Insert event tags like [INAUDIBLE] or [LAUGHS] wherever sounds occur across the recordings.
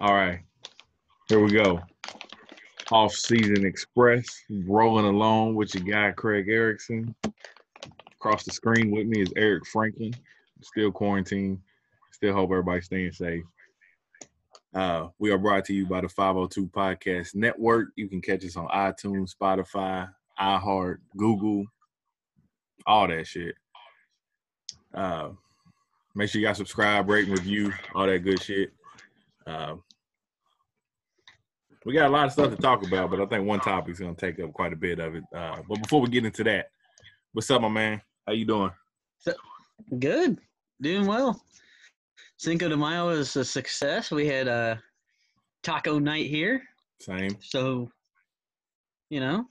All right, here we go. Off season express, rolling along with your guy Craig Erickson. Across the screen with me is Eric Franklin. Still quarantined. Still hope everybody's staying safe. Uh, we are brought to you by the 502 Podcast Network. You can catch us on iTunes, Spotify, iHeart, Google, all that shit. Uh, make sure you guys subscribe, rate, and review, all that good shit. Uh, we got a lot of stuff to talk about, but I think one topic is going to take up quite a bit of it. Uh, but before we get into that, what's up, my man? How you doing? So, good, doing well. Cinco de Mayo is a success. We had a taco night here. Same. So, you know,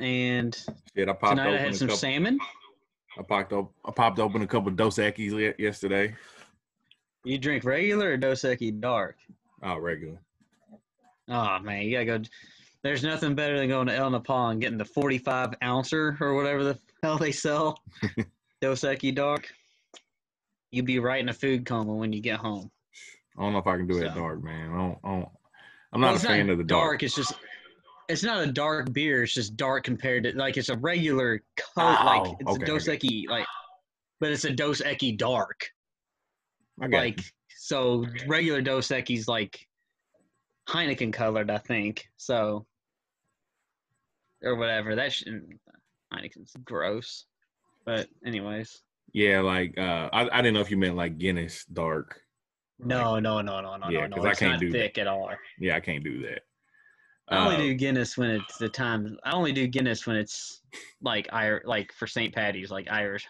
and Shit, I popped tonight I open had some couple, salmon. I popped up. I popped open a couple Dos Equis yesterday. You drink regular or Dos Equis dark? Oh, regular. Oh man, you gotta go. There's nothing better than going to El Nopal and getting the 45 ouncer or whatever the [LAUGHS] hell they sell. [LAUGHS] Dos Equis dark. You'd be right in a food coma when you get home. I don't know if I can do So- dark, man. I don't. I don't I'm not Well, a fan of the dark. dark. It's just it's not a dark beer. It's just dark compared to like it's a regular coat. Oh, like it's okay, a Dos okay. Equis like, but it's a Dos Equis dark. I Like so, regular Dos Equis like Heineken colored, I think. So or whatever. That should Heineken's gross. But anyways, Yeah, like uh, I, I didn't know if you meant like Guinness dark. no, no, no, no, no, Yeah, no, no. I can't not do that. thick at all. Yeah, I can't do that. I only Uh, do Guinness when it's the time. I only do Guinness when it's like Ir like for St. Patty's, like Irish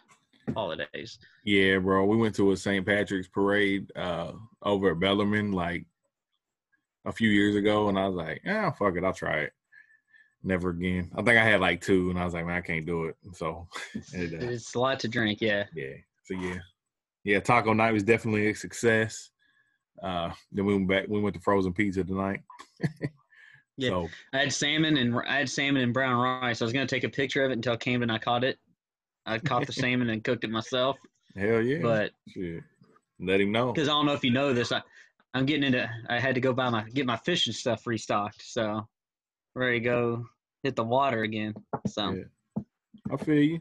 holidays. Yeah, bro. We went to a St. Patrick's parade uh, over at Bellarmine like a few years ago, and I was like, "Yeah, fuck it, I'll try it." Never again. I think I had like two, and I was like, "Man, I can't do it." So, [LAUGHS] it, uh, It's a lot to drink, yeah. yeah. So yeah, yeah. Taco night was definitely a success. Uh, then we went back. We went to frozen pizza tonight. [LAUGHS] Yeah. So I had salmon and I had salmon and brown rice. I was gonna take a picture of it until Camden I caught it. I caught the [LAUGHS] salmon and cooked it myself, hell yeah. but Shit. Let him know. because I don't know if you know this, I, I'm getting into. I had to go buy my get my fishing stuff restocked, so ready to go hit the water again. So Yeah. I feel you.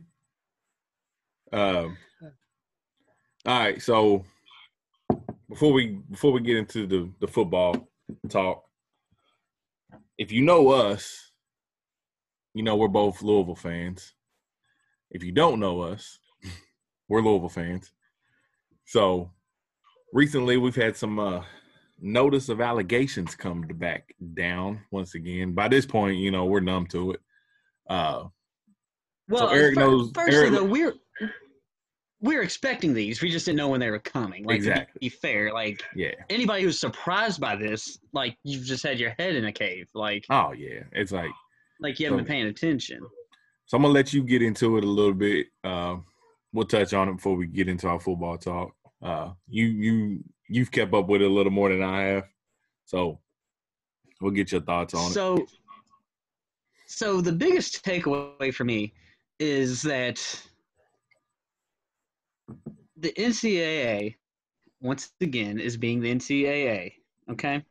Um. All right, so before we before we get into the the football talk, if you know us, you know we're both Louisville fans. If you don't know us, [LAUGHS] we're Louisville fans. So recently we've had some uh notice of allegations come back down once again. By this point, you know, we're numb to it. Uh well, Eric fir- knows- Firstly, Eric- though, we're we're expecting these. We just didn't know when they were coming. Like to Exactly. be fair, like yeah. anybody who's surprised by this, like you've just had your head in a cave. Like Oh yeah. It's like like you haven't been paying attention. So I'm gonna let you get into it a little bit. Uh, we'll touch on it before we get into our football talk. Uh, you you you've kept up with it a little more than I have, so we'll get your thoughts on it. So, so the biggest takeaway for me is that the NCAA, once again, is being the NCAA. Okay.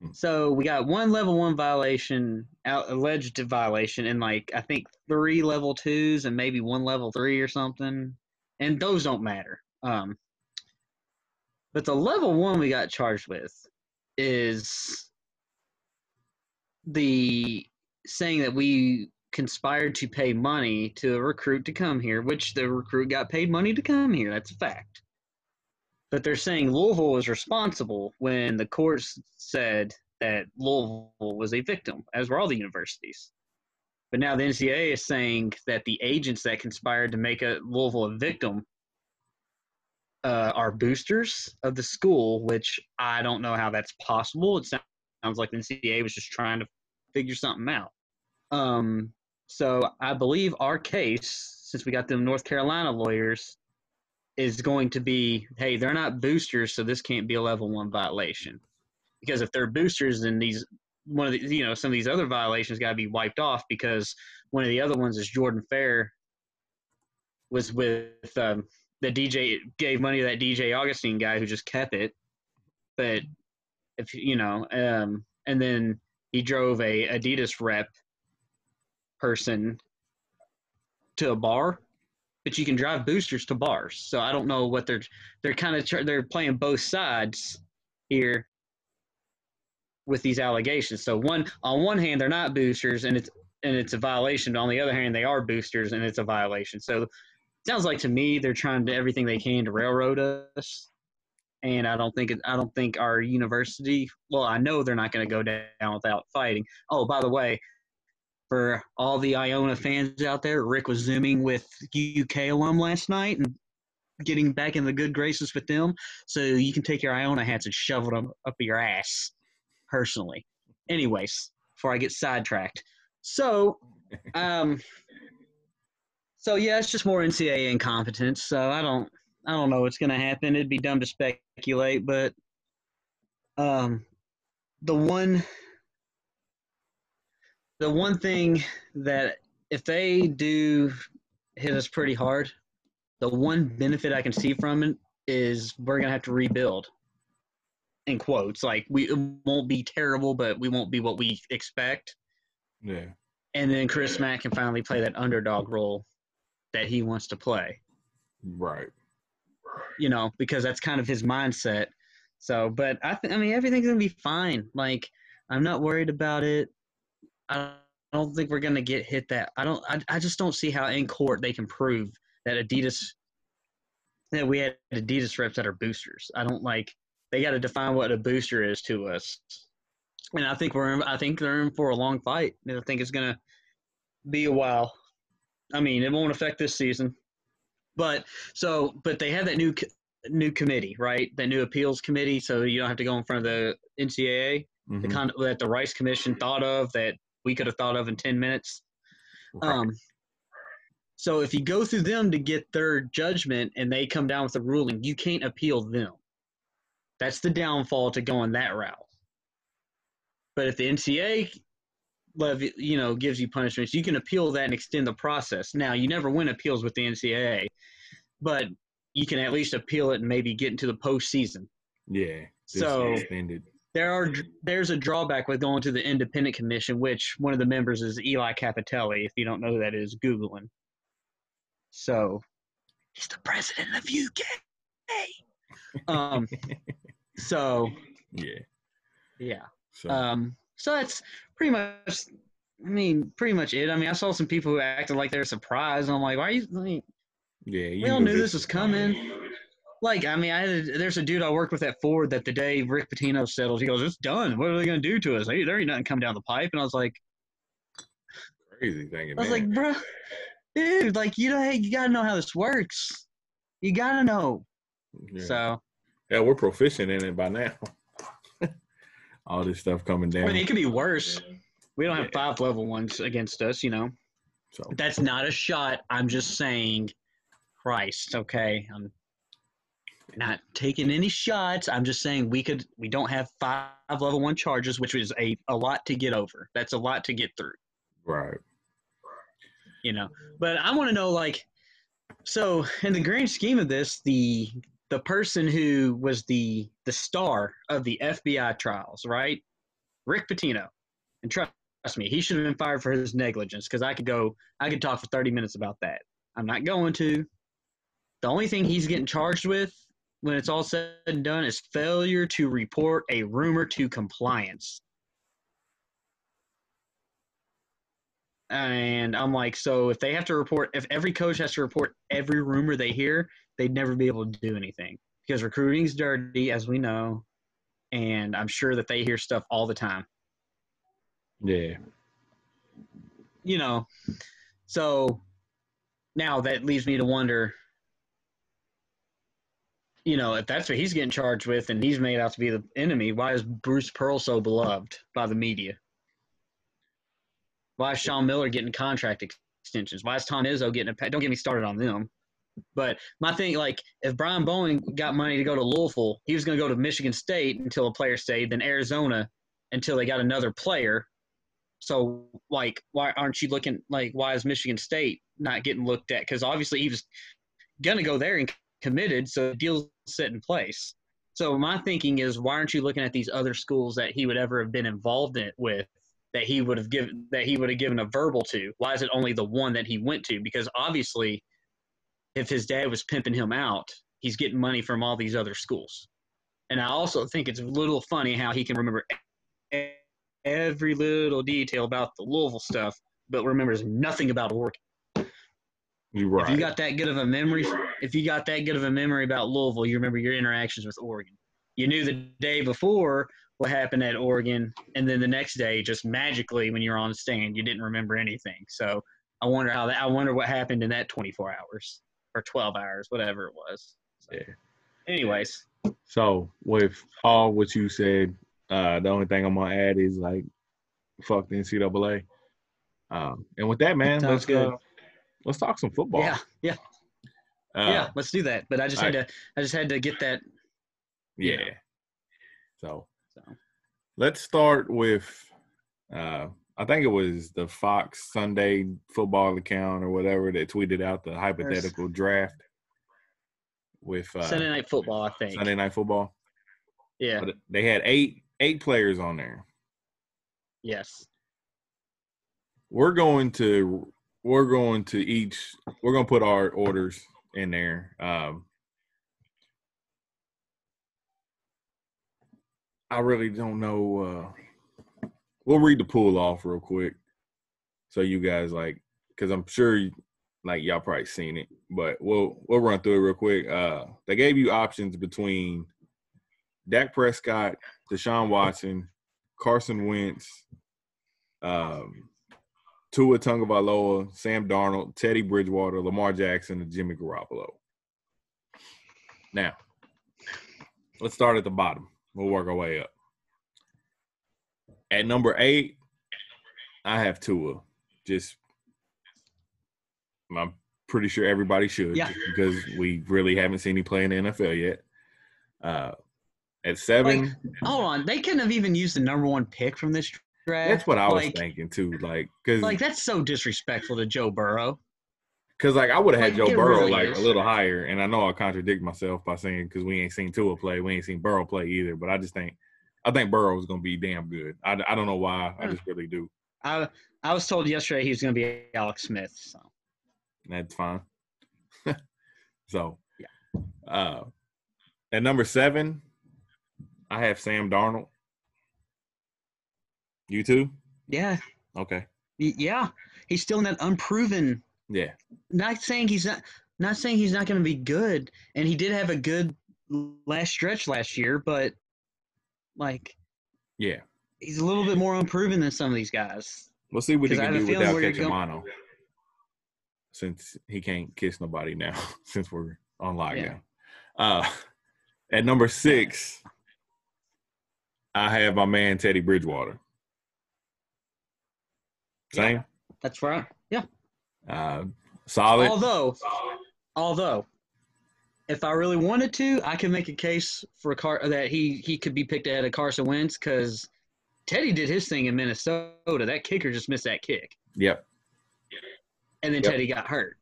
Hmm. So we got one level one violation, out, alleged violation, and like I think three level twos and maybe one level three or something, and those don't matter. Um, but the level one we got charged with is the saying that we conspired to pay money to a recruit to come here, which the recruit got paid money to come here. That's a fact. But they're saying Louisville was responsible when the courts said that Louisville was a victim, as were all the universities. But now the NCAA is saying that the agents that conspired to make a Louisville a victim uh, are boosters of the school, which I don't know how that's possible. It sounds like the NCAA was just trying to figure something out. Um, so I believe our case, since we got them North Carolina lawyers, is going to be, hey, they're not boosters, so this can't be a level one violation. Because if they're boosters, then these one of the you know some of these other violations got to be wiped off because one of the other ones is Jordan Fair was with um, the DJ gave money to that DJ Augustine guy who just kept it, but if you know, um, and then he drove a Adidas rep person to a bar, but you can drive boosters to bars. So I don't know what they're they're kind of tr- they're playing both sides here with these allegations. So one on one hand they're not boosters and it's and it's a violation. But on the other hand, they are boosters and it's a violation. So sounds like to me they're trying to do everything they can to railroad us. And I don't think it, I don't think our university. Well, I know they're not going to go down without fighting. Oh, by the way, for all the Iona fans out there, Rick was zooming with UK alum last night and getting back in the good graces with them. So you can take your Iona hats and shovel them up your ass, personally. Anyways, before I get sidetracked, so, um, so yeah, it's just more NCAA incompetence. So I don't, I don't know what's going to happen. It'd be dumb to speculate, but um, the one, the one thing that if they do hit us pretty hard, the one benefit I can see from it is we're gonna have to rebuild. In quotes, like we it won't be terrible, but we won't be what we expect. Yeah. And then Chris Mack can finally play that underdog role that he wants to play. Right. You know, because that's kind of his mindset. So, but I, th- I mean, everything's gonna be fine. Like, I'm not worried about it. I don't think we're gonna get hit that. I don't. I, I just don't see how in court they can prove that Adidas that we had Adidas reps that are boosters. I don't like. They got to define what a booster is to us. And I think we're. In, I think they're in for a long fight. And I think it's gonna be a while. I mean, it won't affect this season, but so but they have that new new committee, right? That new appeals committee, so you don't have to go in front of the NCAA. The Mhm. con- that the Rice Commission thought of that we could have thought of in ten minutes. Right. Um, so if you go through them to get their judgment and they come down with a ruling, you can't appeal them. That's the downfall to going that route. But if the NCA levy, you know, gives you punishments, you can appeal that and extend the process. Now, you never win appeals with the NCAA, but you can at least appeal it and maybe get into the postseason. yeah. So- extended. There are there's a drawback with going to the independent commission, which one of the members is Eli Capilouto. If you don't know who that is, googling. So, he's the president of UK. Um. [LAUGHS] So Yeah. yeah. So Um. So that's pretty much. I mean, pretty much it. I mean, I saw some people who acted like they're surprised. And I'm like, why are you? Like, yeah. You we all knew this was coming. Like, I mean, I had a, there's a dude I worked with at Ford that the day Rick Pitino settled, he goes, "It's done. What are they going to do to us? Hey, there ain't nothing coming down the pipe." And I was like, Crazy thing. I was like, bro, dude, like you know, hey, you gotta know how this works. You gotta know. yeah. So, yeah, we're proficient in it by now. [LAUGHS] All this stuff coming I down. mean, it could be worse. We don't have Yeah. five level ones against us, you know. so That's not a shot. I'm just saying, Christ, okay? I'm not taking any shots. I'm just saying we could. We don't have five level one charges, which is a a lot to get over. That's a lot to get through. right. you know but i want to know like so in the grand scheme of this the the person who was the the star of the fbi trials right? Rick pitino. And trust me he should have been fired for his negligence because i could go i could talk for 30 minutes about that. I'm not going to. The only thing he's getting charged with when it's all said and done is failure to report a rumor to compliance. And I'm like, so if they have to report, if every coach has to report every rumor they hear, they'd never be able to do anything because recruiting's dirty, as we know. And I'm sure that they hear stuff all the time, Yeah. you know. So now that leaves me to wonder, you know, if that's what he's getting charged with and he's made out to be the enemy, why is Bruce Pearl so beloved by the media? Why is Sean Miller getting contract extensions? Why is Tom Izzo getting a pay? Don't get me started on them. But my thing, like, if Brian Bowen got money to go to Louisville, he was going to go to Michigan State until a player stayed, then Arizona until they got another player. So, like, why aren't you looking, like, why is Michigan State not getting looked at? Because obviously he was going to go there and committed, so the deal's set in place. So my thinking is, why aren't you looking at these other schools that he would ever have been involved in with, that he would have given that he would have given a verbal to? Why is it only the one that he went to? Because obviously, if his dad was pimping him out, he's getting money from all these other schools. And I also think it's a little funny how he can remember every little detail about the Louisville stuff, but remembers nothing about Oregon. You're right. If you got that good of a memory, if you got that good of a memory about Louisville, you remember your interactions with Oregon. You knew the day before what happened at Oregon, and then the next day, just magically when you're on the stand, you didn't remember anything. So I wonder how that. I wonder what happened in that 24 hours or 12 hours, whatever it was. So, Yeah. Anyways, So with all what you said, uh, the only thing I'm gonna add is like, fuck the NCAA. Um, and with that, man, Sounds let's good. Uh, let's talk some football. yeah, yeah, Uh, yeah. Let's do that. But I just had to. I just had to get that. yeah. know. So So let's start with, uh, I think it was the Fox Sunday football account or whatever that tweeted out the hypothetical draft with uh, Sunday night football. I think. Sunday night football. Yeah. But they had eight eight players on there. Yes. We're going to we're going to each we're going to put our orders in there. Um, I really don't know. Uh, we'll read the pool off real quick, so you guys like, because I'm sure you, like y'all probably seen it, but we'll we'll run through it real quick. Uh, they gave you options between Dak Prescott, Deshaun Watson, Carson Wentz, um, Tua Tagovailoa, Sam Darnold, Teddy Bridgewater, Lamar Jackson, and Jimmy Garoppolo. Now, let's start at the bottom. We'll work our way up. At number eight, I have Tua. Just, I'm pretty sure everybody should, Yeah. because we really haven't seen him play in the NFL yet. Uh, at seven, Hold on. They couldn't have even used the number one pick from this draft. that's what I was like, thinking too. Like, because Like that's so disrespectful to Joe Burrow. Because like I would have had Like, Joe Burrow really like is. a little higher, and I know I contradict myself by saying because we ain't seen Tua play, we ain't seen Burrow play either. But I just think I think Burrow is gonna be damn good. I, I don't know why, I Hmm. just really do. I I was told yesterday he was going to be Alex Smith. So That's fine. [LAUGHS] so Yeah. uh, at number seven, I have Sam Darnold. You too? yeah, Okay. Y- yeah, he's still in that unproven. Yeah. Not saying he's not. Not saying he's not going to be good, and he did have a good last stretch last year, but like Yeah. he's a little bit more unproven than some of these guys. We'll see what he can do without catching mono. Since he can't kiss nobody now, [LAUGHS] since we're on lockdown. Uh, at number six, I have my man Teddy Bridgewater. Same. That's right. Yeah. Uh, solid. Although, although, if I really wanted to, I could make a case for Car that he he could be picked ahead of Carson Wentz because Teddy did his thing in Minnesota. That kicker just missed that kick, Yep. and then Yep. Teddy got hurt.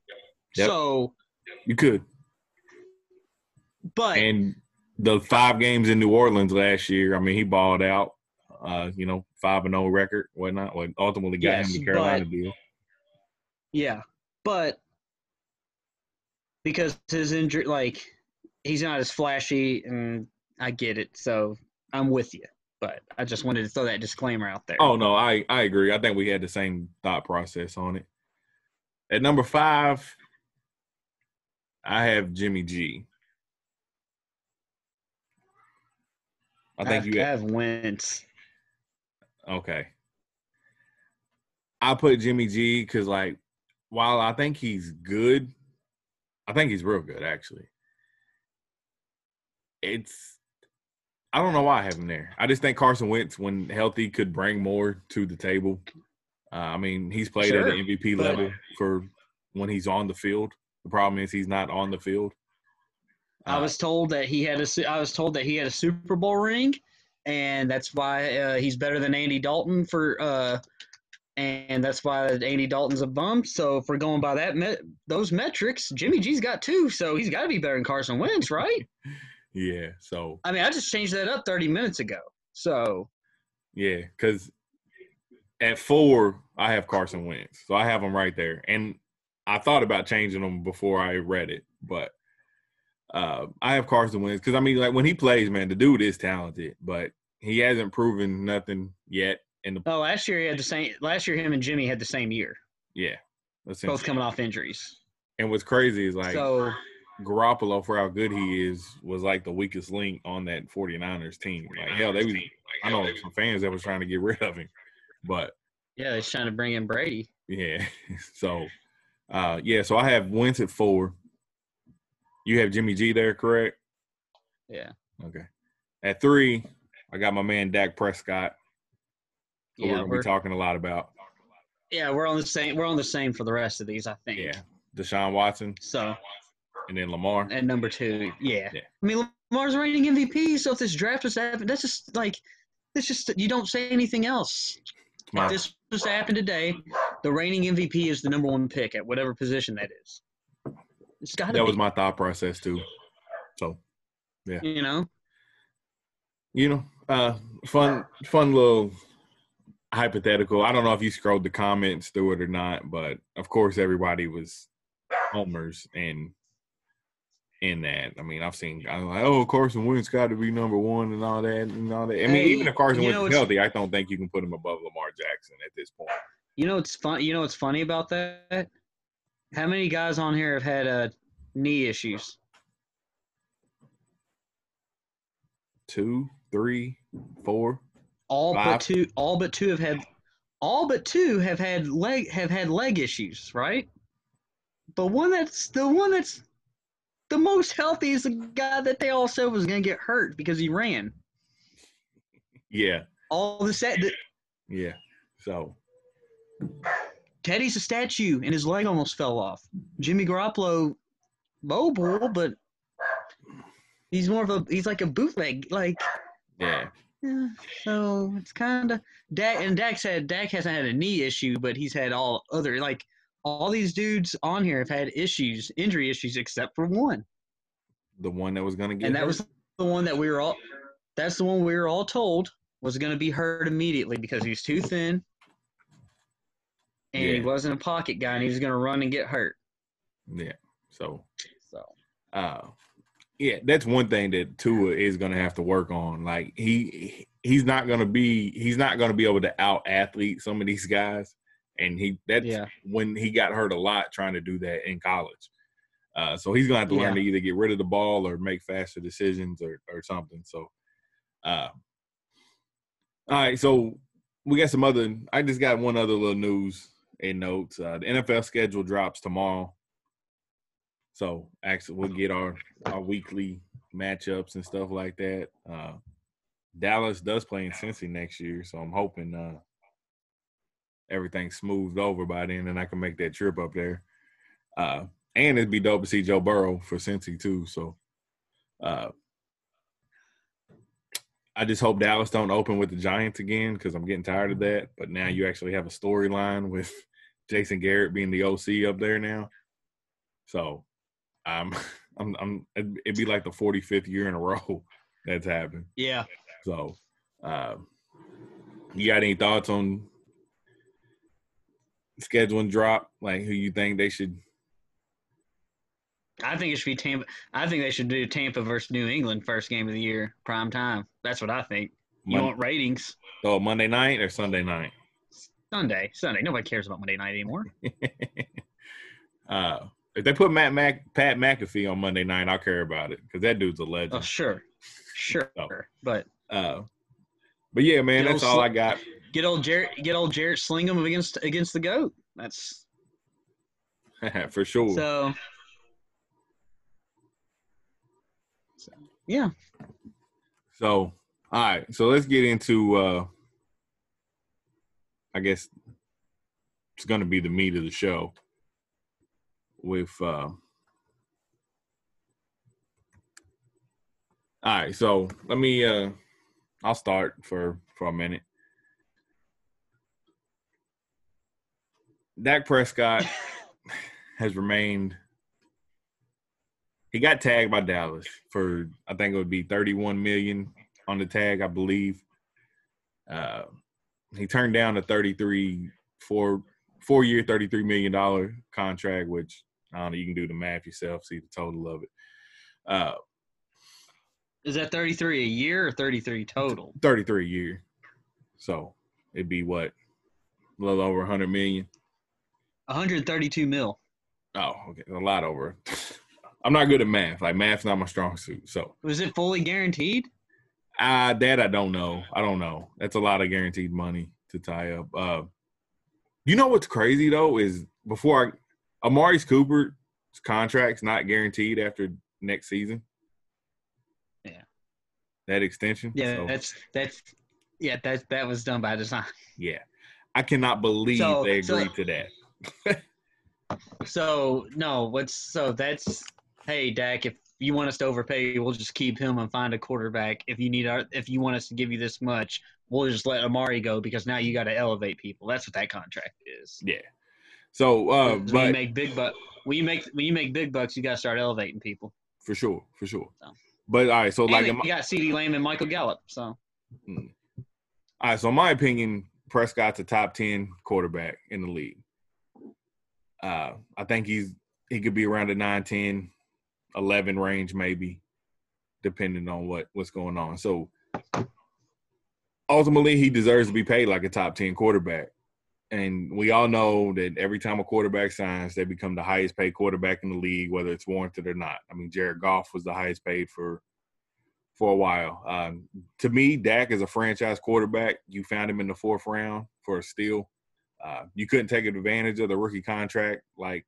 Yep. So, You could. but And the five games in New Orleans last year, I mean, he balled out. Uh, you know, five and zero record, whatnot. What ultimately got Yes, him the Carolina but- deal. yeah, but because his injury, like he's not as flashy, and I get it. So I'm with you, but I just wanted to throw that disclaimer out there. Oh no, I I agree. I think we had the same thought process on it. At number five, I have Jimmy G. I think you I have Wentz. okay. I put Jimmy G because like while I think he's good, I think he's real good actually. It's I don't know why I have him there. I just think Carson Wentz, when healthy, could bring more to the table. Uh, I mean, he's played at the MVP but- level for when he's on the field. The problem is he's not on the field. I Uh, was told that he had a. I was told that he had a Super Bowl ring, and that's why uh, he's better than Andy Dalton for. And that's why Andy Dalton's a bum. So if we're going by that, me- those metrics, Jimmy G's got two, so he's got to be better than Carson Wentz, right? [LAUGHS] yeah. So I mean, I just changed that up 30 minutes ago. So yeah, because at four I have Carson Wentz, so I have him right there, and I thought about changing them before I read it, but uh, I have Carson Wentz because I mean, like when he plays, man, the dude is talented, but he hasn't proven nothing yet. The oh, last year he had the same. Last year, him and Jimmy had the same year, yeah, both coming off injuries. And what's crazy is like So Garoppolo, for how good he is, was like the weakest link on that 49ers team. Like hell, they was. I know some fans that was trying to get rid of him, but yeah, they're trying to bring in Brady. yeah. [LAUGHS] So, uh, yeah. So I have Wentz at four. You have Jimmy G there, correct? Yeah, Okay. At three, I got my man Dak Prescott. We're yeah, we're be talking a lot about. yeah we're on the same. We're on the same for the rest of these, I think. Yeah. Deshaun Watson So and then Lamar. and number two, yeah. Yeah. I mean, Lamar's reigning MVP. So if this draft was to happen, that's just like that's just you don't say anything else. If this was to happen today, the reigning MVP is the number one pick at whatever position that is. It's got to that be. was my thought process too. So yeah. you know. you know, uh, fun, fun little hypothetical. I don't know if you scrolled the comments through it or not, but of course everybody was homers and in that. I mean, I've seen I'm like, oh, Carson Wentz got to be number one and all that and all that. I mean, Hey, even if Carson Wentz is healthy, I don't think you can put him above Lamar Jackson at this point. You know what's fun? You know what's funny about that? How many guys on here have had uh, knee issues? Two, three, four. All but two. All but two have had. All but two have had leg have had leg issues, right? The one that's the one that's the most healthy is the guy that they all said was going to get hurt because he ran. Yeah, All the set. yeah. So Teddy's a statue, and his leg almost fell off. Jimmy Garoppolo, mobile, but he's more of a he's like a bootleg. Like, yeah, yeah, so it's kind of Dak. And Dak said Dak hasn't had a knee issue, but he's had all other like all these dudes on here have had issues, injury issues, except for one, the one that was gonna get and that hurt. was the one that we were all. That's the one we were all told was going to be hurt immediately because he was too thin. And he wasn't a pocket guy, and he was going to run and get hurt. yeah. So So uh yeah, that's one thing that Tua is going to have to work on. Like he he's not going to be he's not going to be able to out athlete some of these guys and he that's Yeah. when he got hurt a lot trying to do that in college. Uh so he's going to have to learn to either get rid of the ball or make faster decisions or or something. So uh all right, so we got some other I just got one other little news and notes. Uh the NFL schedule drops tomorrow. So actually, we'll get our our weekly matchups and stuff like that. Uh, Dallas does play in Cincy next year, so I'm hoping uh, everything's smoothed over by then, and I can make that trip up there. Uh, and it'd be dope to see Joe Burrow for Cincy too. So uh, I just hope Dallas don't open with the Giants again because I'm getting tired of that. But now you actually have a storyline with [LAUGHS] Jason Garrett being the OC up there now. So [LAUGHS] I'm, I'm, I'm, it'd be like the 45th year in a row [LAUGHS] that's happened. yeah, So, uh, you got any thoughts on scheduling drop? Like who you think they should? I think it should be Tampa. I think they should do Tampa versus New England first game of the year, prime time. That's what I think. You Mon- want ratings oh, Monday night or Sunday night? Sunday? Sunday. Nobody cares about Monday night anymore. [LAUGHS] uh, if they put Matt Mac, Pat McAfee on Monday night, I'll care about it because that dude's a legend. Oh, sure, sure. Oh. But Uh, but yeah, man, that's all Sl- I got. get old Jarrett, get old Jarrett Stidham against against the goat. That's [LAUGHS] for sure. so. so yeah, So, all right. So let's get into uh I guess it's going to be the meat of the show with uh All right. So, let me uh I'll start for for a minute. Dak Prescott [LAUGHS] has remained he got tagged by Dallas for I think it would be 31 million on the tag, I believe. Uh, he turned down a 33 four four year 33 million dollar contract, which I don't know. You can do the math yourself, see the total of it. Uh, Is that 33 a year or 33 total? 33 a year, so it'd be what a little over 100 million. 132 mil. Oh, okay, a lot over. [LAUGHS] I'm not good at math. Like math's not my strong suit. So Was it fully guaranteed? uh that I don't know. I don't know. That's a lot of guaranteed money to tie up. Uh you know what's crazy though is before I Amari's Cooper's contract's not guaranteed after next season. Yeah. That extension. Yeah, So, that's that's yeah, that that was done by design. yeah. I cannot believe So- they so- agreed to that. [LAUGHS] So no, what's so that's hey Dak, if you want us to overpay, we'll just keep him and find a quarterback. If you need our if you want us to give you this much, we'll just let Amari go because now you got to elevate people. That's what that contract is. Yeah. So uh when you make big buck, when you make when you make big bucks, you got to start elevating people. for sure, for sure. So. But all right, so And like you got CeeDee Lamb and Michael Gallup. So All right, so in my opinion, Prescott's a top ten quarterback in the league. Uh, I think he's he could be around the 9, 10, 11 range, maybe, depending on what what's going on. So ultimately, he deserves to be paid like a top ten quarterback. And we all know that every time a quarterback signs, they become the highest paid quarterback in the league, whether it's warranted or not. I mean, Jared Goff was the highest paid for for a while. Um, to me, Dak is a franchise quarterback. You found him in the fourth round for a steal. Uh, you couldn't take advantage of the rookie contract like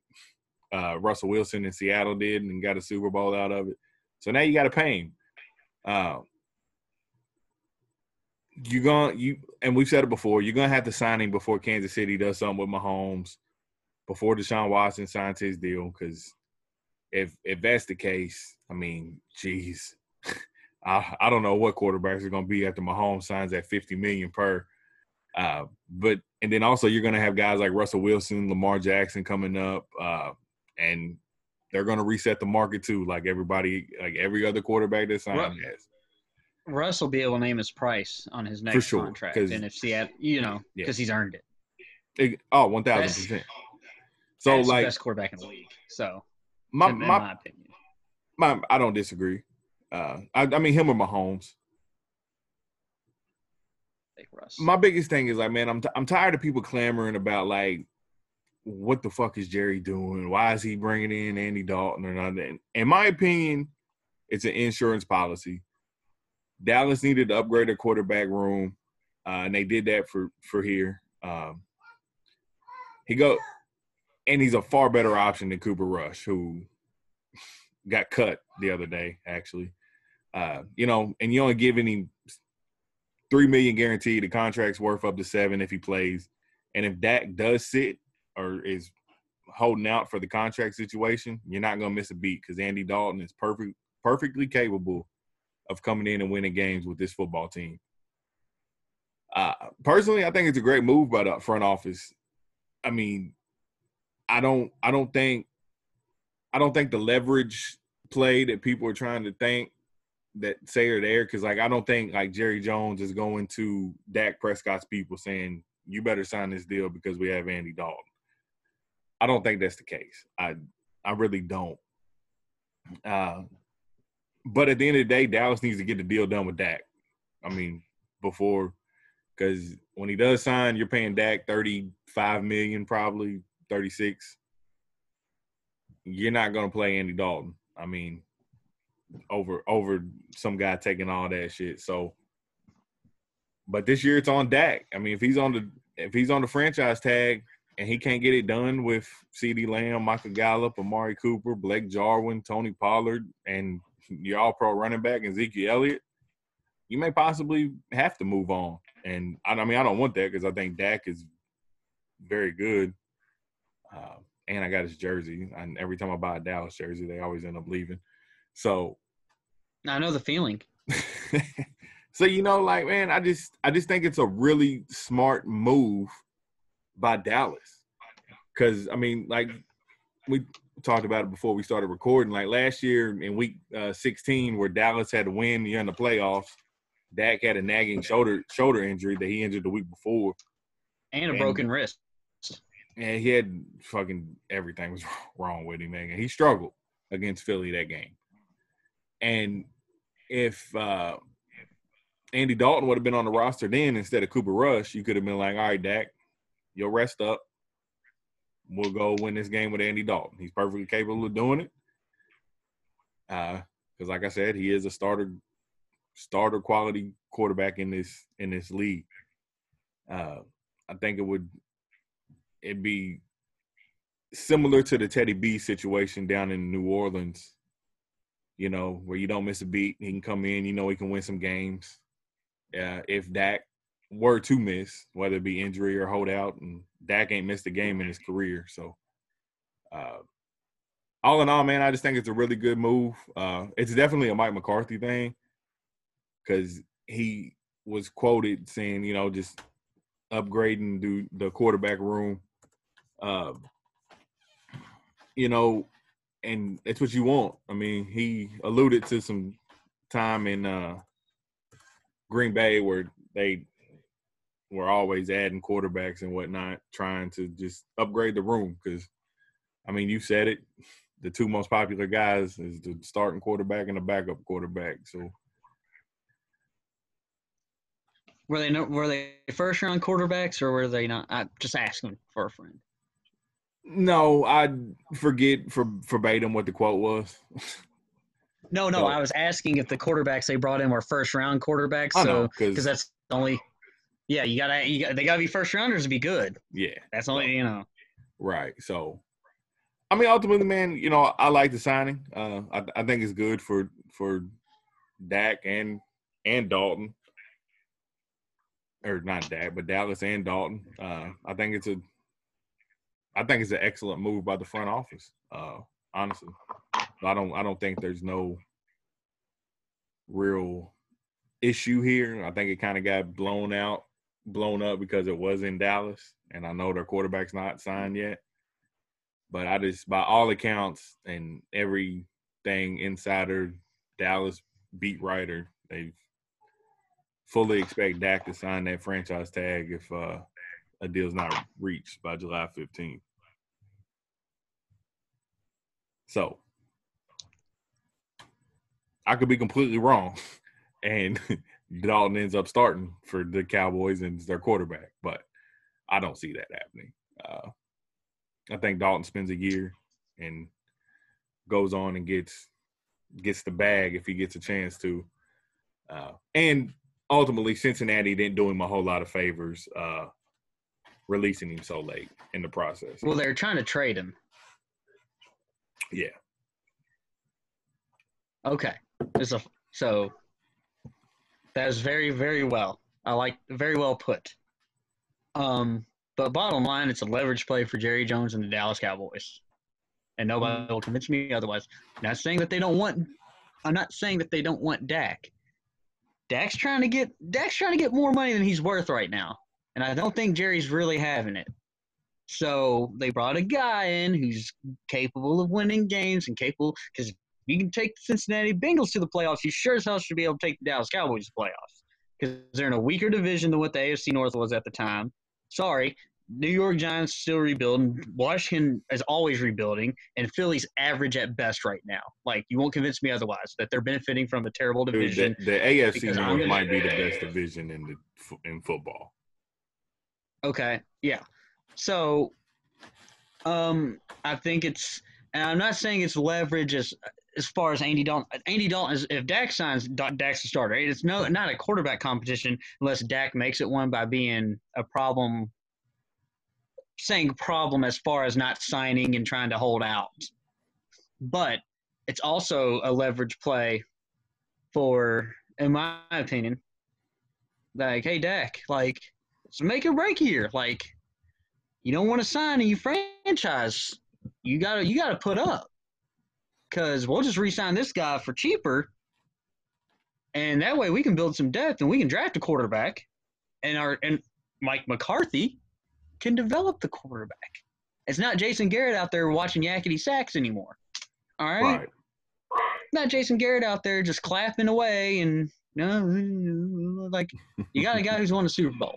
uh, Russell Wilson in Seattle did and got a Super Bowl out of it. So now you got to pay him. Uh, you're going you and we've said it before. You're gonna have to sign him before Kansas City does something with Mahomes, before Deshaun Watson signs his deal. Because if if that's the case, I mean, geez, [LAUGHS] I, I don't know what quarterbacks are going to be after Mahomes signs at 50 million per. Uh, but and then also you're going to have guys like Russell Wilson, Lamar Jackson coming up, uh, and they're going to reset the market too, like everybody, like every other quarterback that's signed Right. has. Russ will be able to name his price on his next sure, contract, and if Seattle, you know, Yeah. because he's earned it. It- oh, one thousand percent. So like best quarterback in the league. So my in, in my, my opinion, my I don't disagree. Uh, I, I mean him or Mahomes. Russ. my biggest thing is like, man, I'm t- I'm tired of people clamoring about like, what the fuck is Jerry doing? Why is he bringing in Andy Dalton or nothing? In my opinion, it's an insurance policy. Dallas needed to upgrade their quarterback room, uh, and they did that for for here. Um, he go, and he's a far better option than Cooper Rush, who got cut the other day, actually. Uh, you know, and you only give any three million guaranteed. The contract's worth up to seven if he plays. And if Dak does sit or is holding out for the contract situation, you're not gonna miss a beat because Andy Dalton is perfect, perfectly capable of coming in and winning games with this football team. Uh, personally, I think it's a great move by the front office. I mean, I don't, I don't think, I don't think the leverage play that people are trying to think that say are there because like I don't think like Jerry Jones is going to Dak Prescott's people saying you better sign this deal because we have Andy Dalton. I don't think that's the case. I I really don't. Uh, but at the end of the day, Dallas needs to get the deal done with Dak. I mean, before because when he does sign, you're paying Dak thirty five million, probably thirty six. You're not to play Andy Dalton. I mean, over over some guy taking all that shit. So, but this year it's on Dak. I mean, if he's on the if he's on the franchise tag and he can't get it done with CeeDee Lamb, Michael Gallup, Amari Cooper, Blake Jarwin, Tony Pollard, and your All Pro running back Ezekiel Elliott, you may possibly have to move on. And I, I mean, I don't want that because I think Dak is very good. Uh, and I got his jersey. And every time I buy a Dallas jersey, they always end up leaving. So I know the feeling. [LAUGHS] so you know, like man, I just I just think it's a really smart move by Dallas. Cause I mean, like we talked about it before we started recording. Like last year in week uh, 16, where Dallas had to win in the playoffs, Dak had a nagging shoulder shoulder injury that he injured the week before, and a And- broken wrist. and he had fucking everything was [LAUGHS] wrong with him, man. And he struggled against Philly that game. And if uh, Andy Dalton would have been on the roster then instead of Cooper Rush, you could have been like, all right, Dak, you'll rest up. We'll go win this game with Andy Dalton. He's perfectly capable of doing it. Because, like I said, he is a starter, starter quality quarterback in this in this league. Uh, I think it would it'd be similar to the Teddy B situation down in New Orleans, you know, where you don't miss a beat. He can come in, you know, he can win some games. Uh, if Dak were to miss, whether it be injury or holdout, and Dak ain't missed a game in his career. So, uh, all in all, man, I just think it's a really good move. Uh, it's definitely a Mike McCarthy thing because he was quoted saying, you know, just upgrading the, the quarterback room. Uh, you know, and it's what you want. I mean, he alluded to some time in uh, Green Bay where they were always adding quarterbacks and whatnot, trying to just upgrade the room. Because, I mean, you said it. The two most popular guys is the starting quarterback and the backup quarterback. So Were they no, were they first round quarterbacks or were they not? I'm just asking for a friend. no, I forget for verbatim what the quote was. No, no. I was asking if the quarterbacks they brought in were first round quarterbacks. I So because that's the only. Yeah, you gotta, you got, they gotta be first rounders to be good. yeah, That's only you know. Right. So, I mean, ultimately, man, you know, I like the signing. Uh, I, I think it's good for for Dak and and Dalton, or not Dak, but Dallas and Dalton. Uh, I think it's a, I think it's an excellent move by the front office. Uh, honestly, I don't I don't think there's no real issue here. I think it kind of got blown out, blown up because it was in Dallas, and I know their quarterback's not signed yet. But I just, by all accounts and everything insider, Dallas beat writer, they fully expect Dak to sign that franchise tag if uh, a deal's not reached by July 15th. So I could be completely wrong, [LAUGHS] and Dalton ends up starting for the Cowboys and is their quarterback, but I don't see that happening. Uh, I think Dalton spends a year and goes on and gets gets the bag if he gets a chance to, uh, and ultimately Cincinnati didn't do him a whole lot of favors uh, releasing him so late in the process. Well, they're trying to trade him. Yeah. Okay. It's a, so that is very, very well. I like very well put. Um, but bottom line, it's a leverage play for Jerry Jones and the Dallas Cowboys, and nobody will convince me otherwise. not saying that they don't want. I'm not saying that they don't want Dak. Dak's trying to get Dak's trying to get more money than he's worth right now, and I don't think Jerry's really having it. So they brought a guy in who's capable of winning games and capable because you can take the Cincinnati Bengals to the playoffs, you sure as hell should be able to take the Dallas Cowboys to the playoffs because they're in a weaker division than what the AFC North was at the time. Sorry, New York Giants still rebuilding. Washington is always rebuilding, and Philly's average at best right now. Like you won't convince me otherwise that they're benefiting from a terrible Dude, division. the, the AFC North might be the best division in the in football. Okay, yeah. So, um, I think it's, and I'm not saying it's leverage as as far as Andy Dalton. Andy Dalton is if Dak signs, Da- Dak's the starter. It's no not a quarterback competition unless Dak makes it one by being a problem. Saying problem as far as not signing and trying to hold out, but it's also a leverage play for, in my opinion, like, hey Dak, like it's a make or break here. Like, you don't want to sign a new franchise. You gotta you gotta put up. Cause we'll just re-sign this guy for cheaper. And that way we can build some depth and we can draft a quarterback. And our and Mike McCarthy can develop the quarterback. It's not Jason Garrett out there watching yakety sacks anymore. All right? Right. Not Jason Garrett out there just clapping away and no, [LAUGHS] like you got a guy who's won a Super Bowl.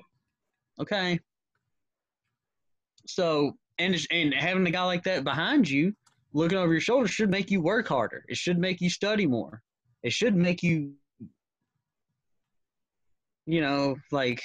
Okay. So and and having a guy like that behind you, looking over your shoulder, should make you work harder. It should make you study more. It should make you, you know, like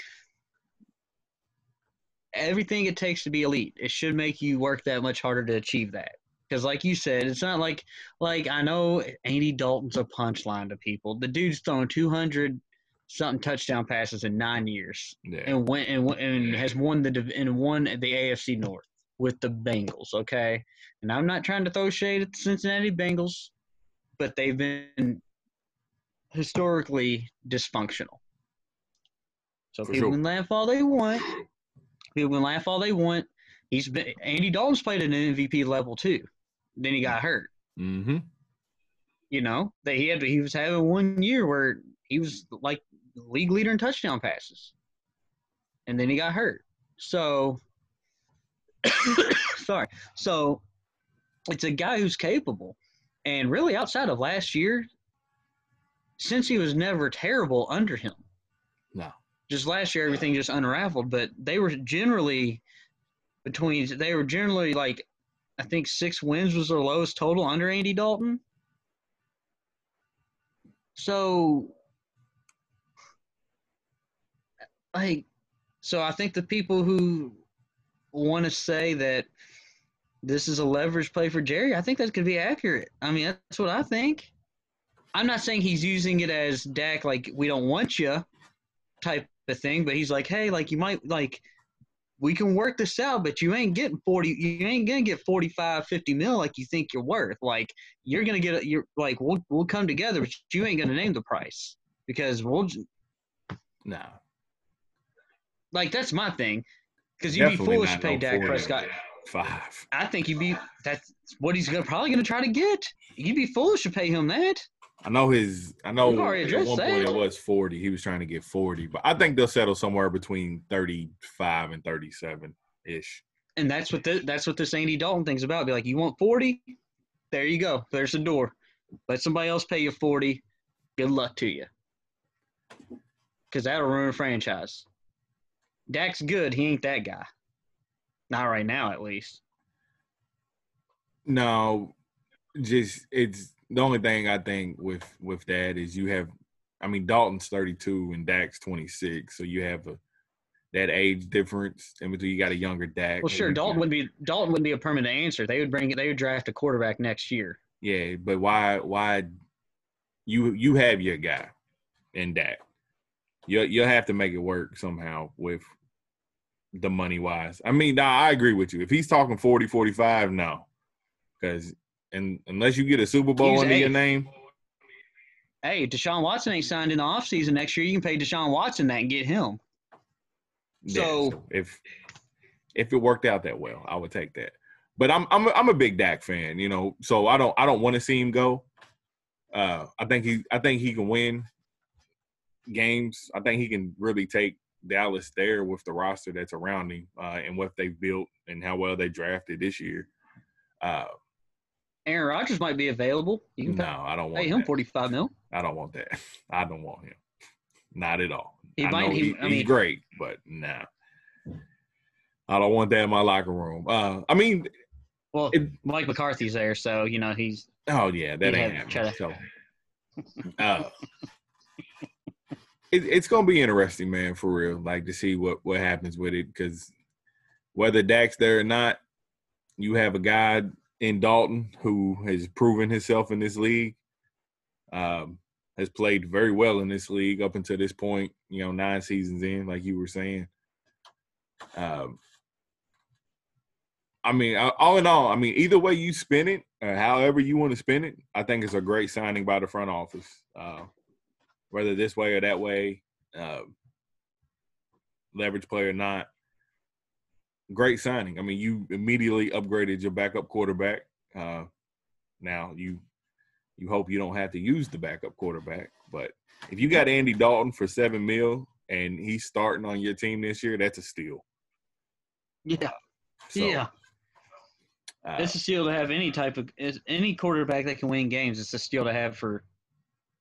everything it takes to be elite. It should make you work that much harder to achieve that. Because, like you said, it's not like like I know Andy Dalton's a punchline to people. The dude's thrown two hundred something touchdown passes in nine years Yeah. and went and, and has won the and won the AFC North with the Bengals. Okay, and I'm not trying to throw shade at the Cincinnati Bengals, but they've been historically dysfunctional. So For people sure. can laugh all they want. People can laugh all they want. He's been Andy Dalton's played at an MVP level too. Then he got hurt. Mm-hmm. You know that he had he was having one year where he was like league leader in touchdown passes, and then he got hurt. So, [COUGHS] sorry. So, it's a guy who's capable, and really outside of last year, since he was never terrible under him. No. Just last year, everything just unraveled. But they were generally between. They were generally like, I think six wins was their lowest total under Andy Dalton. So, like, so I think the people who want to say that this is a leverage play for Jerry, I think that could be accurate. I mean, that's what I think. I'm not saying he's using it as Dak, like, we don't want you type of thing, but he's like, hey, like, you might, like, we can work this out, but you ain't getting 40, you ain't going to get 45, 50 mil like you think you're worth. Like, you're going to get, a, you're like, we'll, we'll come together, but you ain't going to name the price because we'll, No. like, that's my thing. Because you'd be foolish to pay Dak 40. Prescott. Five. I think you'd be, that's what he's gonna, probably going to try to get. You'd be foolish to pay him that. I know his. I know at one that. point it was forty. He was trying to get forty, but I think they'll settle somewhere between thirty-five and thirty-seven ish. And that's what the, that's what this Andy Dalton thing's about. Be like, you want 40? There you go. There's the door. Let somebody else pay you 40. Good luck to you. Because that'll ruin a franchise. Dak's good. He ain't that guy. Not right now, at least. No, just it's the only thing I think with with that is you have. I mean, Dalton's thirty-two and Dak's twenty-six, so you have a that age difference, and between you got a younger Dak. Well, sure. Dalton would be Dalton would be a permanent answer. They would bring. They would draft a quarterback next year. Yeah, but why? Why? You you have your guy in Dak. You you'll have to make it work somehow with the money wise. I mean, nah, I agree with you. If he's talking 40, 45, no, because and unless you get a Super Bowl He's under your name, Hey, Deshaun Watson ain't signed in the offseason next year. You can pay Deshaun Watson that and get him. yeah, So- if if it worked out that well, I would take that. But I'm I'm a, I'm a big Dak fan, you know. So I don't I don't want to see him go. Uh, I think he I think he can win games. I think he can really take Dallas there with the roster that's around him uh, and what they've built and how well they drafted this year. Uh, Aaron Rodgers might be available. You can no, I don't want pay him that. forty five mil. I don't want that. [LAUGHS] I don't want him. Not at all. He I might- he- he- I he's great, but nah. I don't want that in my locker room. Uh, I mean, Well, It- Mike McCarthy's there, so you know he's oh yeah, that ain't happening. So, uh, it, it's gonna be interesting, man, for real. Like to see what what happens with it, because whether Dak's there or not, you have a guy in Dalton who has proven himself in this league. Um, has played very well in this league up until this point. You know, nine seasons in, like you were saying. Um, I mean, all in all, I mean, either way you spin it, however you want to spin it, I think it's a great signing by the front office. Uh, whether this way or that way, uh, leverage play or not, great signing. I mean, you immediately upgraded your backup quarterback. Uh, now you you hope you don't have to use the backup quarterback, but if you got Andy Dalton for seven mil and he's starting on your team this year, that's a steal. yeah So, yeah. Uh, It's a steal to have any type of any quarterback that can win games. It's a steal to have for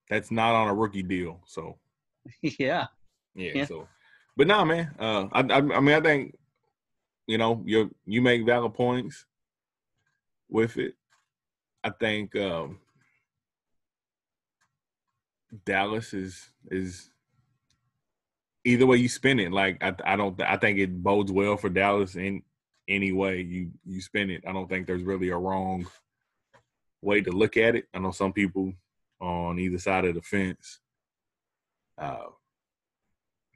that's not on a rookie deal, so [LAUGHS] yeah. yeah. Yeah. So, but nah, man. Uh, I, I I mean, I think you know you you make valid points with it. I think um, Dallas is is either way you spin it. Like I I don't I think it bodes well for Dallas in any way you you spin it. I don't think there's really a wrong way to look at it. I know some people on either side of the fence. Uh,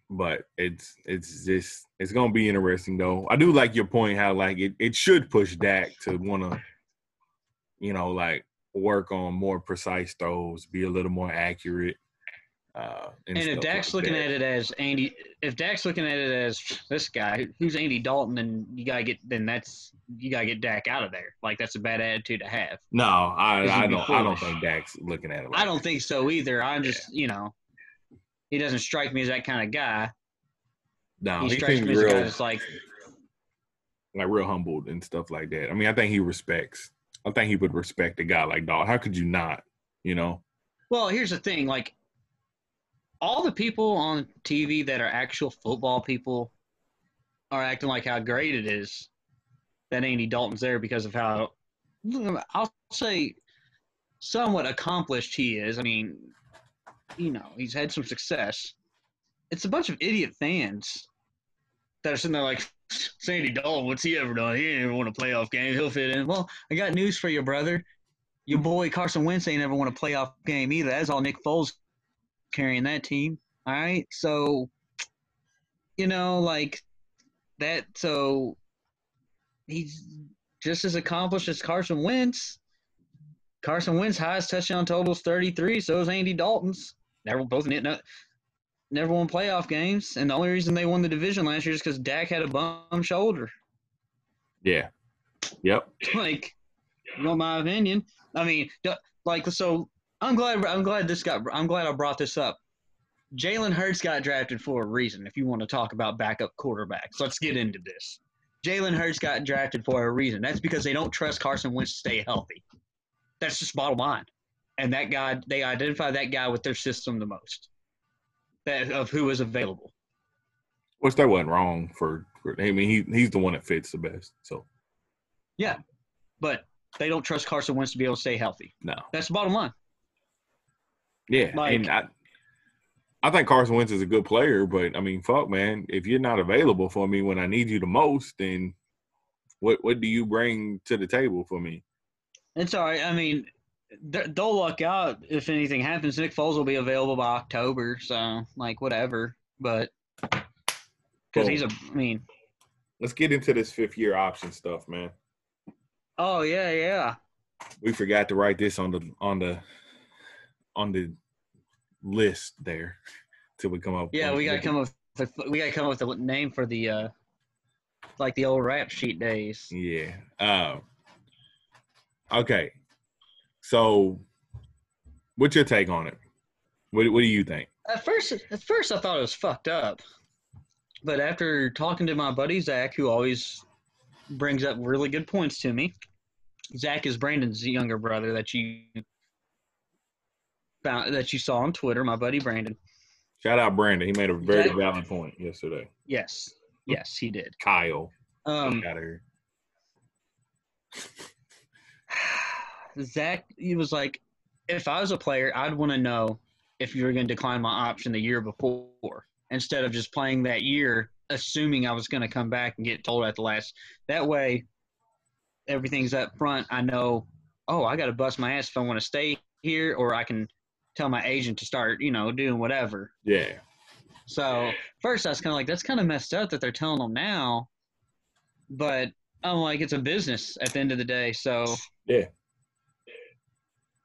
but it's it's just it's gonna be interesting though. I do like your point how like it, it should push Dak to wanna, you know, like work on more precise throws, be a little more accurate. Uh, And if Dak's like looking that. at it as Andy, if Dak's looking at it as this guy who's Andy Dalton, then you gotta get then that's you gotta get Dak out of there. Like that's a bad attitude to have. no, I I don't I don't think Dak's looking at it. Like I don't think so either. I'm just you know, he doesn't strike me as that kind of guy. no, he he, strikes me as a guy real that's like, like real humbled and stuff like that. I mean, I think he respects. I think he would respect a guy like Dog. How could you not? You know? well, here's the thing, like all the people on TV that are actual football people are acting like how great it is that Andy Dalton's there because of how I'll say somewhat accomplished he is. I mean, you know, he's had some success. It's a bunch of idiot fans that are sitting there like, Sandy Dalton, what's he ever done? He ain't ever won a playoff game. He'll fit in. Well, I got news for you, brother. Your boy Carson Wentz ain't ever won a playoff game either. That's all Nick Foles carrying that team. All right. So, you know, like that. So he's just as accomplished as Carson Wentz. Carson Wentz highest touchdown total is 33. So is Andy Dalton's. Never both ne- uh, never won playoff games, and the only reason they won the division last year is because Dak had a bum shoulder. Yeah. Yep. [LAUGHS] like, you know my opinion. I mean, like, so I'm glad. I'm glad this got. I'm glad I brought this up. Jalen Hurts got drafted for a reason. If you want to talk about backup quarterbacks, let's get into this. Jalen Hurts got drafted for a reason. That's because they don't trust Carson Wentz to stay healthy. That's just bottom line. And that guy, they identify that guy with their system the most. That of who is available. Which that wasn't wrong for, for I mean he he's the one that fits the best. So Yeah, But they don't trust Carson Wentz to be able to stay healthy. no. That's the bottom line. Yeah. Like- and I I think Carson Wentz is a good player, but I mean, fuck man, if you're not available for me when I need you the most, then what what do you bring to the table for me? It's all right. I mean, th- they'll luck out if anything happens. Nick Foles will be available by October, so like whatever. But because Cool. he's a, I mean, Let's get into this fifth year option stuff, man. oh yeah, yeah. We forgot to write this on the on the on the list there till we come up. Yeah, we gotta come up. With, we gotta come up with a name for the, uh like the old rap sheet days. Yeah. Uh, okay. So, what's your take on it? What What do you think? At first, at first, I thought it was fucked up, but after talking to my buddy Zach, who always brings up really good points to me, Zach is Brandon's younger brother that you found that you saw on Twitter. My buddy Brandon. Shout out Brandon. He made a very valid point yesterday. Yes, yes, he did. Kyle, Um, out of here. [SIGHS] Zach, he was like, if I was a player, I'd want to know if you were going to decline my option the year before instead of just playing that year, assuming I was going to come back and get told at the last. That way, everything's up front. I know, oh, I got to bust my ass if I want to stay here, or I can tell my agent to start, you know, doing whatever. Yeah. So first, I was kind of like, that's kind of messed up that they're telling them now, but I'm like, it's a business at the end of the day. So Yeah.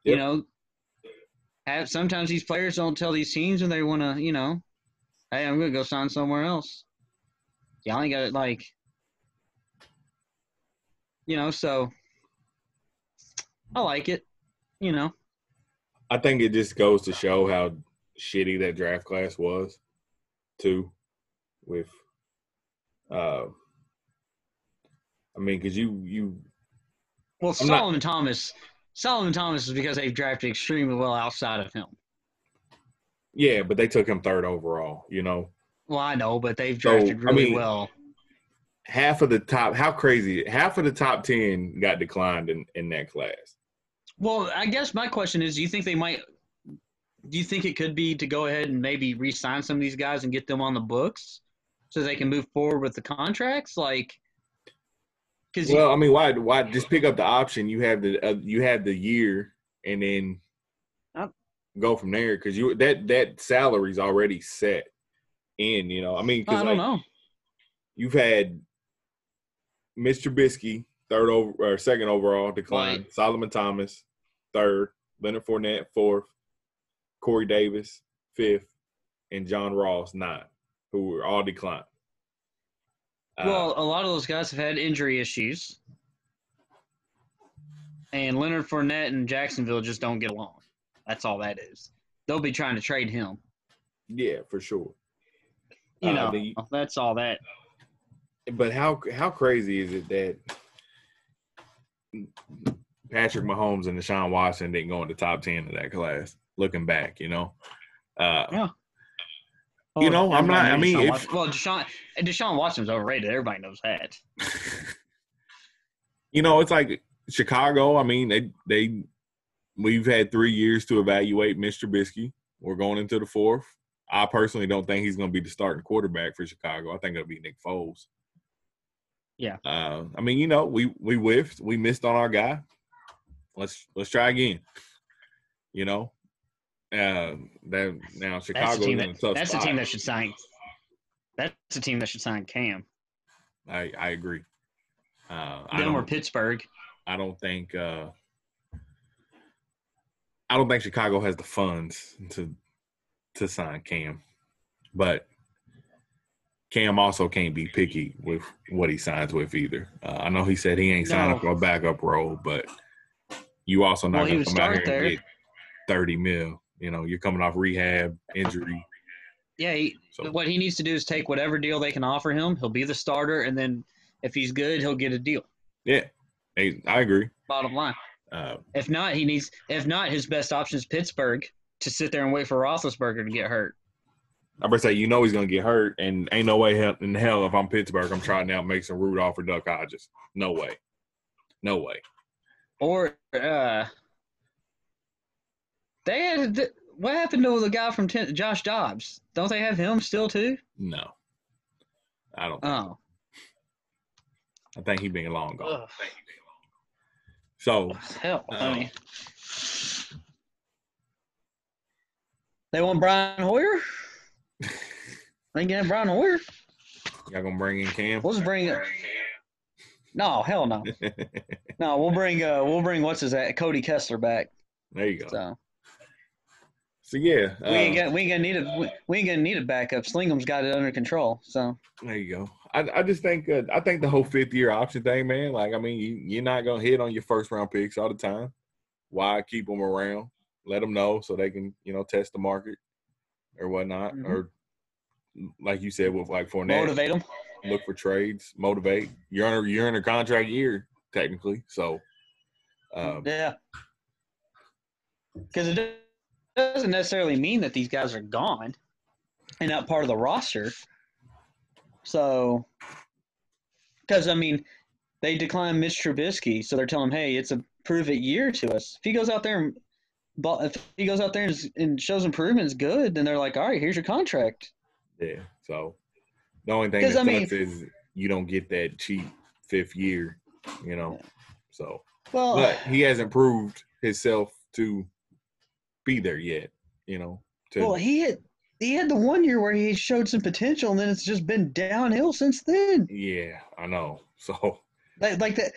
you know, have sometimes these players don't tell these teams when they want to, you know, hey, I'm gonna go sign somewhere else. Y'all ain't got it like, you know. So I like it, you know. I think it just goes to show how shitty that draft class was, too. With, uh, I mean, because you you Well, I'm not- Solomon Thomas. Solomon Thomas is because they've drafted extremely well outside of him. Yeah, but they took him third overall. You know, Well, I know, but they've So, drafted I really mean- well. half of the top. How crazy? Half of the top ten got declined in in that class. Well, I guess my question is, do you think they might? Do you think it could be to go ahead and maybe re-sign some of these guys and get them on the books so they can move forward with the contracts? Like, because Well, I mean, why why just pick up the option? You have the uh, you have the year, and then Yep. go from there because you that that salary's already set in. You know, I mean, cause, I don't like, know. you've had Mr. Trubisky third over or second overall decline. Right. Solomon Thomas third, Leonard Fournette fourth, Corey Davis fifth, and John Ross ninth, who were all declined. Uh, Well, a lot of those guys have had injury issues, and Leonard Fournette and Jacksonville just don't get along. That's all that is. They'll be trying to trade him. yeah, for sure. You Uh, know, that's all that. But how how crazy is it that Patrick Mahomes and Deshaun Watson didn't go in the top ten of that class? Looking back, you know, uh, Yeah. You know, I'm not- I mean, Deshaun if- Watson- well, Deshaun Deshaun Watson's overrated. Everybody knows that. [LAUGHS] you know, it's like Chicago. I mean, they they we've had three years to evaluate Mr. Trubisky. We're going into the fourth. I personally don't think he's going to be the starting quarterback for Chicago. I think it'll be Nick Foles. Yeah. Uh, I mean, you know, we we whiffed. We missed on our guy. Let's let's try again. You know, uh, that now That's Chicago's the team in a that. That's the spot. team that should sign. That's the team that should sign Cam. I I agree. Uh, I Then we're Pittsburgh. I don't think uh, I don't think Chicago has the funds to to sign Cam, but Cam also can't be picky with what he signs with either. Uh, I know he said he ain't signing No. for a backup role, but you also not Well, going to come out here there. and get thirty mil. You know, you're coming off rehab injury, Yeah, he, so what he needs to do is take whatever deal they can offer him. He'll be the starter, and then if he's good, he'll get a deal. yeah, I agree. Bottom line. Uh, If not, he needs. If not, his best option is Pittsburgh to sit there and wait for Roethlisberger to get hurt. I'm gonna say you know he's gonna get hurt, and ain't no way in hell if I'm Pittsburgh, I'm trying to out Mason Rudolph or Duck Hodges. No way, no way. Or uh, they had what happened to the guy from ten, Josh Dobbs? Don't they have him still too? No, I don't. Oh, I think he's been long gone. Ugh. So hell! I mean, they want Brian Hoyer. [LAUGHS] They get Brian Hoyer. y'all gonna bring in Cam? We'll just bring. No, hell no, [LAUGHS] no. We'll bring. Uh, we'll bring what's his that Cody Kessler back. there you go. So, So yeah, we ain't uh, got. We ain't gonna need a. We, we ain't gonna need a backup. Slingham's got it under control. So there you go. I, I just think uh, I think the whole fifth year option thing, man. Like I mean, you, you're not gonna hit on your first round picks all the time. Why keep them around? Let them know so they can you know test the market or whatnot, Mhm. or like you said with like Fournette. motivate them. Look for trades, motivate. You're in a, you're in a contract year technically, so um, Yeah. Because it doesn't necessarily mean that these guys are gone and not part of the roster. So, because I mean, they declined Mitch Trubisky, so they're telling him, "Hey, it's a prove it year to us." If he goes out there and if he goes out there and, and shows improvements, good. Then they're like, "All right, here's your contract." yeah. So the only thing that I mean- sucks is you don't get that cheap fifth year, you know. So, Well, but he hasn't proved himself to be there yet, you know. To well, he had he had the one year where he showed some potential, and then it's just been downhill since then. yeah, I know. [LAUGHS] So Like, like that.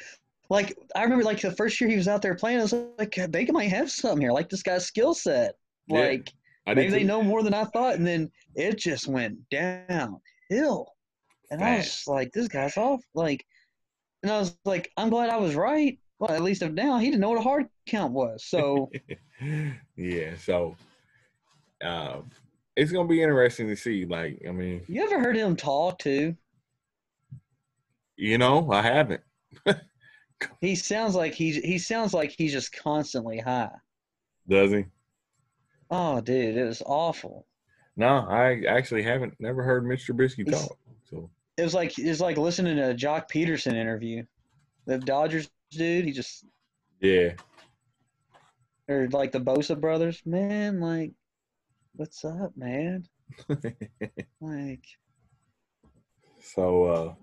Like I remember, like the first year he was out there playing, I was like, they might have something here. Like this guy's skill set. Yeah, Like I maybe they know more than I thought, and then it just went downhill. And I was like, this guy's off. Like, and I was like, I'm glad I was right. Well, at least of now, he didn't know what a hard count was. So [LAUGHS] yeah, so um, it's gonna be interesting to see. Like, I mean, you ever heard him talk too? you know, I haven't [LAUGHS] He sounds like he's he sounds like he's just constantly high. Does he? Oh, dude, it was awful. No, I actually haven't never heard Mitch Trubisky He's- talk. So It was like it was like listening to a Joc Pederson interview. The Dodgers dude, he just yeah, or like the Bosa brothers, man, like what's up, man? [LAUGHS] Like so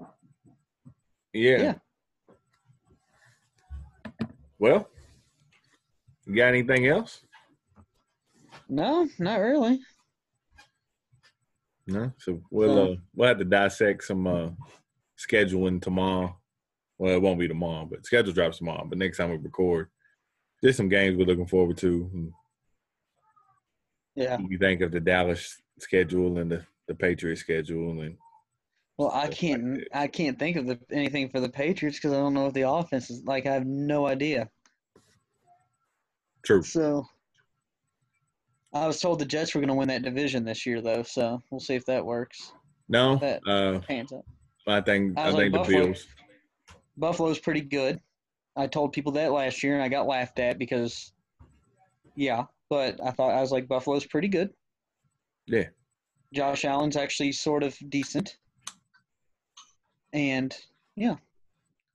uh, yeah. Yeah. Well, you got anything else? No, not really. No. So we'll uh, we'll have to dissect some uh, scheduling tomorrow. Well, it won't be tomorrow, but schedule drops tomorrow. But next time we record, there's some games we're looking forward to. Yeah. you think of the Dallas schedule and the the Patriots schedule and Well, I can't. I can't think of the, anything for the Patriots because I don't know what the offense is like I have no idea. true. So I was told the Jets were going to win that division this year, though. So we'll see if that works. No, That- uh, Pans up. I think I I, like, think the Bills. Buffalo's pretty good. I told people that last year, and I got laughed at because, yeah. But I thought I was like Buffalo's pretty good. Yeah. Josh Allen's actually sort of decent. And yeah.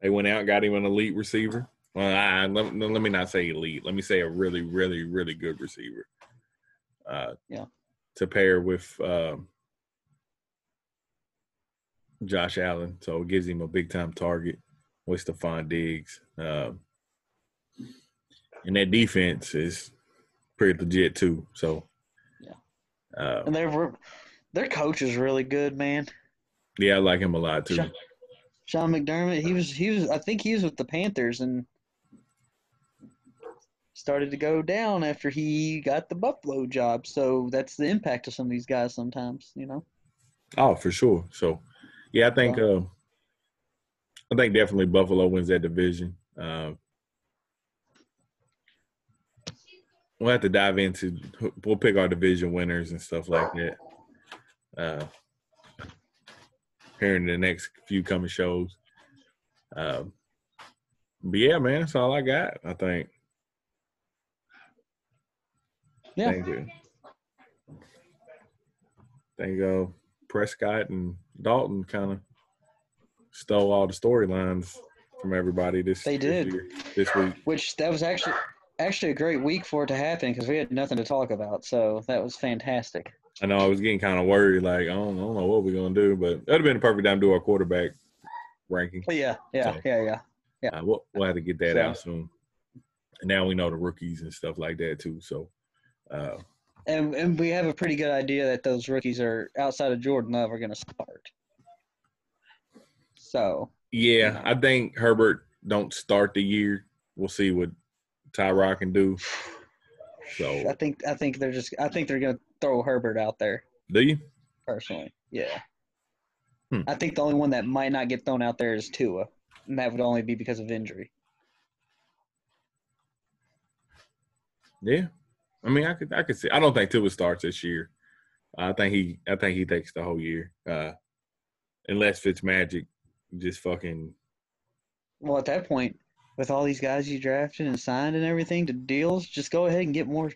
They went out got him an elite receiver. Well, I, let, let me not say elite. Let me say a really, really, really good receiver. Uh, Yeah. To pair with um, Josh Allen, so it gives him a big time target with Stefon Diggs. Um, and that defense is pretty legit too. So, Yeah. Uh, and their their coach is really good, man. yeah, I like him a lot too. Sure. Sean McDermott, he was he was I think he was with the Panthers and started to go down after he got the Buffalo job. So that's the impact of some of these guys sometimes, you know. Oh, for sure. So, yeah, I think uh, I think definitely Buffalo wins that division. Uh, we'll have to dive into. We'll pick our division winners and stuff like that. Uh, here in the next few coming shows. Um, but yeah, man, that's all I got. I think. Yeah. Thank you. Thank uh, Prescott and Dalton kind of stole all the storylines from everybody this They this did. year- this week. Which that was actually actually a great week for it to happen because we had nothing to talk about. So that was fantastic. I know I was getting kind of worried, like I don't, I don't know what we're gonna do, but that'd have been the perfect time to do our quarterback ranking. Yeah, yeah, So- yeah, yeah. Yeah. Uh, we'll, we'll have to get that So- out soon. And now we know the rookies and stuff like that too. So, uh, And and we have a pretty good idea that those rookies are outside of Jordan Love are going to start. So yeah, I think Herbert don't start the year. We'll see what Tyrod can do. So, I think I think they're just I think they're going to throw Herbert out there do you? personally. Yeah. Hmm. I think the only one that might not get thrown out there is Tua, and that would only be because of injury. Yeah, I mean, I could, I could see. I don't think Tua starts this year. I think he, I think he takes the whole year, uh, unless Fitzmagic just fucking. Well, at that point, with all these guys you drafted and signed and everything to deals, just go ahead and get more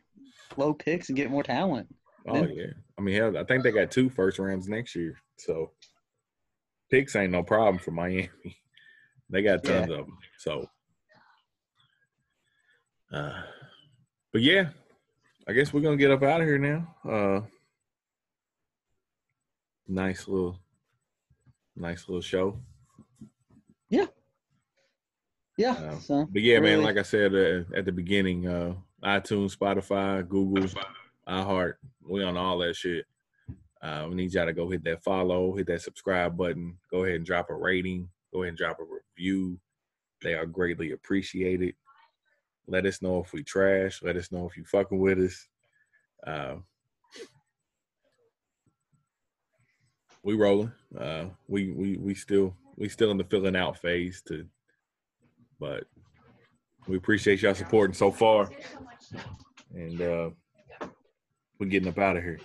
low picks and get more talent. Oh Yeah. yeah, I mean, hell, I think they got two first rounds next year, so picks ain't no problem for Miami. [LAUGHS] They got tons of them, so. Uh, but yeah, I guess we're gonna get up out of here now. Uh, nice little, nice little show. Yeah. Um, so, But yeah, man, like I said uh, at the beginning, uh, iTunes, Spotify, Google, iHeart, we on all that shit. Uh, we need y'all to go hit that follow, hit that subscribe button. Go ahead and drop a rating. Go ahead and drop a review. They are greatly appreciated. Let us know if we trash. Let us know if you fucking with us. Uh, we rolling. Uh, we we we still we still in the filling out phase to, but we appreciate y'all supporting so far, and uh, we're getting up out of here.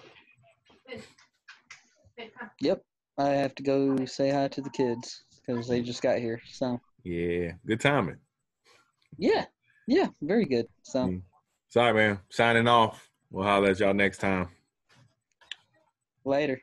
Yep, I have to go say hi to the kids because they just got here. So, Yeah, good timing. Yeah, yeah, very good. So Mm. Sorry, man. Signing off. We'll holler at y'all next time. later.